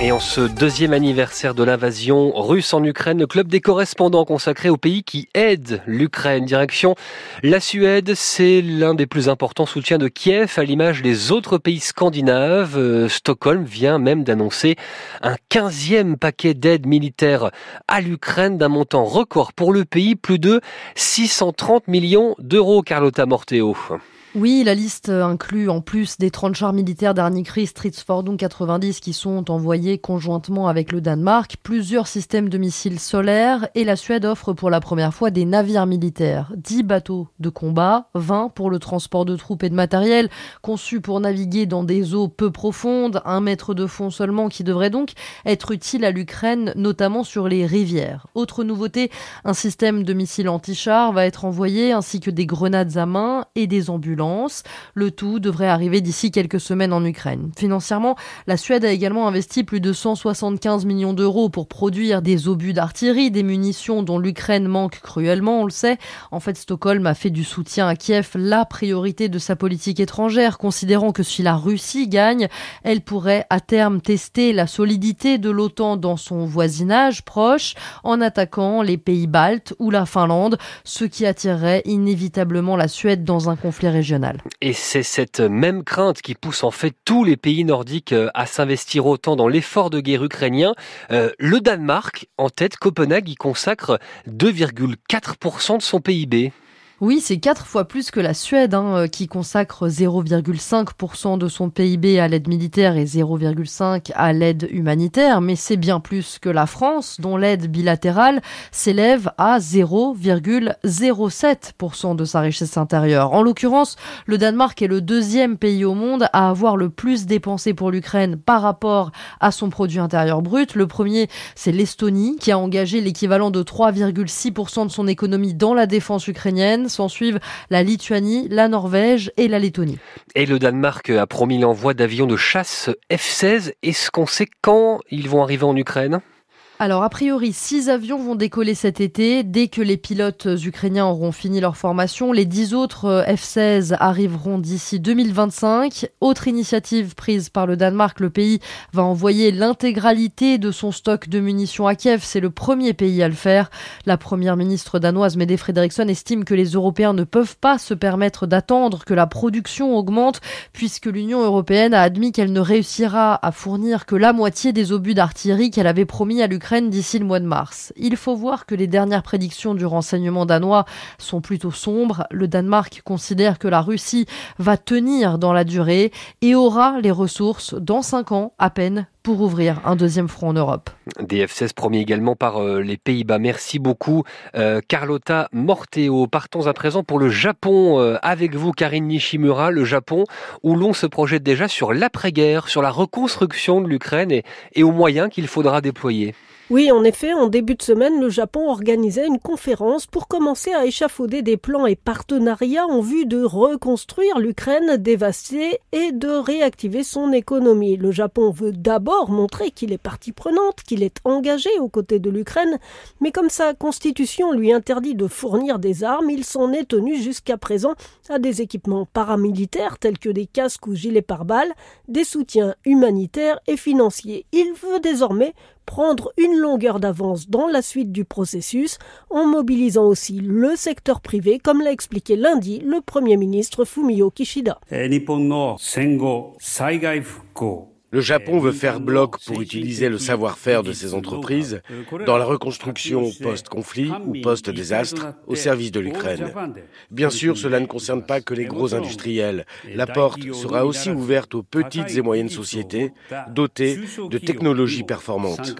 et en ce deuxième anniversaire de l'invasion russe en Ukraine, le club des correspondants consacré au pays qui aide l'Ukraine. Direction la Suède, c'est l'un des plus importants soutiens de Kiev à l'image des autres pays scandinaves. Euh, Stockholm vient même d'annoncer un quinzième paquet d'aide militaire à l'Ukraine d'un montant record pour le pays, plus de 630 millions d'euros, Carlotta Morteo. Oui, la liste inclut en plus des 30 chars militaires dernier cri Stridsfordon 90 qui sont envoyés conjointement avec le Danemark, plusieurs systèmes de missiles solaires et la Suède offre pour la première fois des navires militaires, 10 bateaux de combat, 20 pour le transport de troupes et de matériel, conçus pour naviguer dans des eaux peu profondes, un mètre de fond seulement qui devrait donc être utile à l'Ukraine, notamment sur les rivières. Autre nouveauté, un système de missiles anti-chars va être envoyé ainsi que des grenades à main et des ambulances le tout devrait arriver d'ici quelques semaines en Ukraine. Financièrement, la Suède a également investi plus de 175 millions d'euros pour produire des obus d'artillerie, des munitions dont l'Ukraine manque cruellement, on le sait. En fait, Stockholm a fait du soutien à Kiev la priorité de sa politique étrangère, considérant que si la Russie gagne, elle pourrait à terme tester la solidité de l'OTAN dans son voisinage proche en attaquant les pays baltes ou la Finlande, ce qui attirerait inévitablement la Suède dans un conflit régional. Et c'est cette même crainte qui pousse en fait tous les pays nordiques euh, à s'investir autant dans l'effort de guerre ukrainien. Euh, le Danemark, en tête, Copenhague y consacre 2,4% de son PIB. Oui, c'est quatre fois plus que la Suède, hein, euh, qui consacre 0,5% de son PIB à l'aide militaire et 0,5% à l'aide humanitaire, mais c'est bien plus que la France, dont l'aide bilatérale s'élève à 0,07% de sa richesse intérieure. En l'occurrence, le Danemark est le deuxième pays au monde à avoir le plus dépensé pour l'Ukraine par rapport à son produit intérieur brut. Le premier, c'est l'Estonie, qui a engagé l'équivalent de 3,6% de son économie dans la défense ukrainienne s'en suivent la Lituanie, la Norvège et la Lettonie. Et le Danemark a promis l'envoi d'avions de chasse F-16. Est-ce qu'on sait quand ils vont arriver en Ukraine? Alors, a priori, six avions vont décoller cet été. Dès que les pilotes ukrainiens auront fini leur formation, les dix autres euh, F-16 arriveront d'ici 2025. Autre initiative prise par le Danemark, le pays va envoyer l'intégralité de son stock de munitions à Kiev. C'est le premier pays à le faire. La première ministre danoise, Mette Frederiksen, estime que les Européens ne peuvent pas se permettre d'attendre que la production augmente, puisque l'Union européenne a admis qu'elle ne réussira à fournir que la moitié des obus d'artillerie qu'elle avait promis à l'Ukraine d'ici le mois de mars. Il faut voir que les dernières prédictions du renseignement danois sont plutôt sombres. Le Danemark considère que la Russie va tenir dans la durée et aura les ressources dans cinq ans à peine pour ouvrir un deuxième front en Europe. Des F-16 promis également par euh, les Pays-Bas. Merci beaucoup euh, Carlotta Morteo. Partons à présent pour le Japon euh, avec vous Karine Nishimura, le Japon où l'on se projette déjà sur l'après-guerre, sur la reconstruction de l'Ukraine et aux moyens qu'il faudra déployer. Oui, en effet, en début de semaine, le Japon organisait une conférence pour commencer à échafauder des plans et partenariats en vue de reconstruire l'Ukraine dévastée et de réactiver son économie. Le Japon veut d'abord montrer qu'il est partie prenante, qu'il est engagé aux côtés de l'Ukraine, mais comme sa constitution lui interdit de fournir des armes, il s'en est tenu jusqu'à présent à des équipements paramilitaires tels que des casques ou gilets pare-balles, des soutiens humanitaires et financiers. Il veut désormais prendre une longueur d'avance dans la suite du processus en mobilisant aussi le secteur privé, comme l'a expliqué lundi le Premier ministre Fumio Kishida. Le Japon veut faire bloc pour utiliser le savoir-faire de ses entreprises dans la reconstruction post-conflit ou post-désastre au service de l'Ukraine. Bien sûr, cela ne concerne pas que les gros industriels. La porte sera aussi ouverte aux petites et moyennes sociétés dotées de technologies performantes.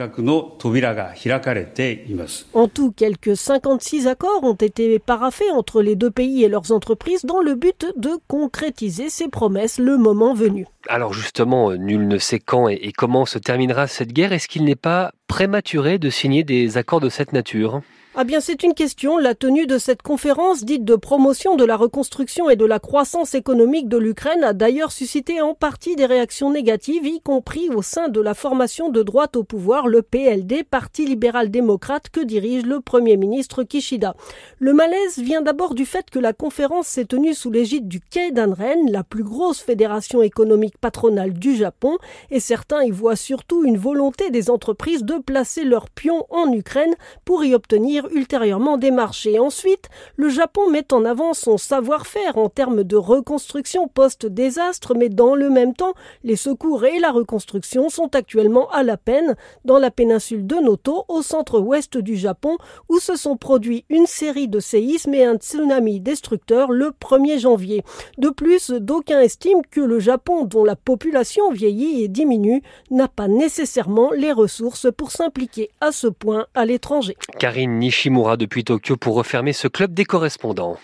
En tout, quelques 56 accords ont été paraffés entre les deux pays et leurs entreprises dans le but de concrétiser ces promesses le moment venu. Alors justement, nul ne sait quand et, comment se terminera cette guerre. Est-ce qu'il n'est pas prématuré de signer des accords de cette nature? Ah bien, c'est une question. La tenue de cette conférence dite de promotion de la reconstruction et de la croissance économique de l'Ukraine a d'ailleurs suscité en partie des réactions négatives, y compris au sein de la formation de droite au pouvoir, le PLD, Parti libéral-démocrate que dirige le Premier ministre Kishida. Le malaise vient d'abord du fait que la conférence s'est tenue sous l'égide du Keidanren, la plus grosse fédération économique patronale du Japon, et certains y voient surtout une volonté des entreprises de placer leurs pions en Ukraine pour y obtenir ultérieurement des. Ensuite, le Japon met en avant son savoir-faire en termes de reconstruction post-désastre, mais dans le même temps, les secours et la reconstruction sont actuellement à la peine dans la péninsule de Noto, au centre-ouest du Japon, où se sont produits une série de séismes et un tsunami destructeur le 1er janvier. De plus, d'aucuns estiment que le Japon, dont la population vieillit et diminue, n'a pas nécessairement les ressources pour s'impliquer à ce point à l'étranger. Karine Nishimura depuis Tokyo pour refermer ce club des correspondants.